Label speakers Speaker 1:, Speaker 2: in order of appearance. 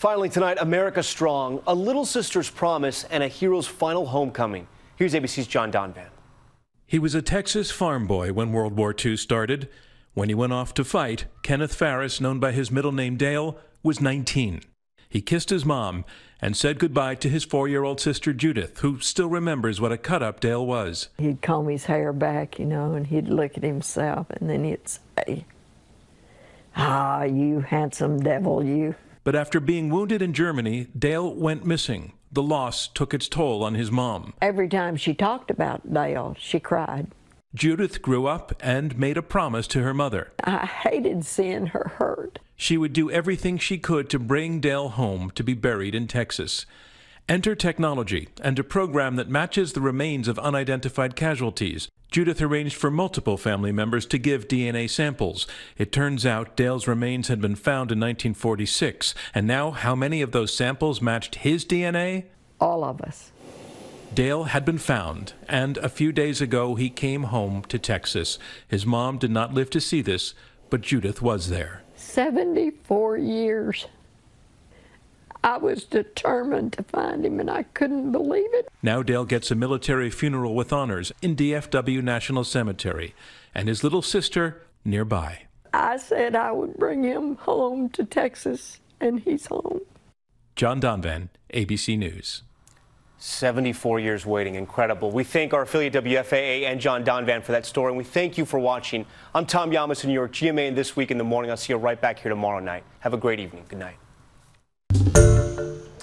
Speaker 1: Finally tonight, America Strong, a little sister's promise, and a hero's final homecoming. Here's ABC's John Donvan.
Speaker 2: He was a Texas farm boy when World War II started. When he went off to fight, Kenneth Farris, known by his middle name Dale, was 19. He kissed his mom and said goodbye to his four year old sister Judith, who still remembers what a cut up Dale was.
Speaker 3: He'd comb his hair back, you know, and he'd look at himself, and then he'd say, Ah, you handsome devil, you.
Speaker 2: But after being wounded in Germany, Dale went missing. The loss took its toll on his mom.
Speaker 3: Every time she talked about Dale, she cried.
Speaker 2: Judith grew up and made a promise to her mother.
Speaker 3: I hated seeing her hurt.
Speaker 2: She would do everything she could to bring Dale home to be buried in Texas. Enter technology and a program that matches the remains of unidentified casualties. Judith arranged for multiple family members to give DNA samples. It turns out Dale's remains had been found in 1946, and now how many of those samples matched his DNA?
Speaker 3: All of us.
Speaker 2: Dale had been found, and a few days ago he came home to Texas. His mom did not live to see this, but Judith was there.
Speaker 3: 74 years. I was determined to find him, and I couldn't believe it.
Speaker 2: Now Dale gets a military funeral with honors in DFW National Cemetery, and his little sister nearby.
Speaker 3: I said I would bring him home to Texas, and he's home.
Speaker 2: John Donvan, ABC News.
Speaker 1: 74 years waiting. Incredible. We thank our affiliate WFAA and John Donvan for that story, and we thank you for watching. I'm Tom Llamas in New York, GMA, and this week in the morning. I'll see you right back here tomorrow night. Have a great evening. Good night.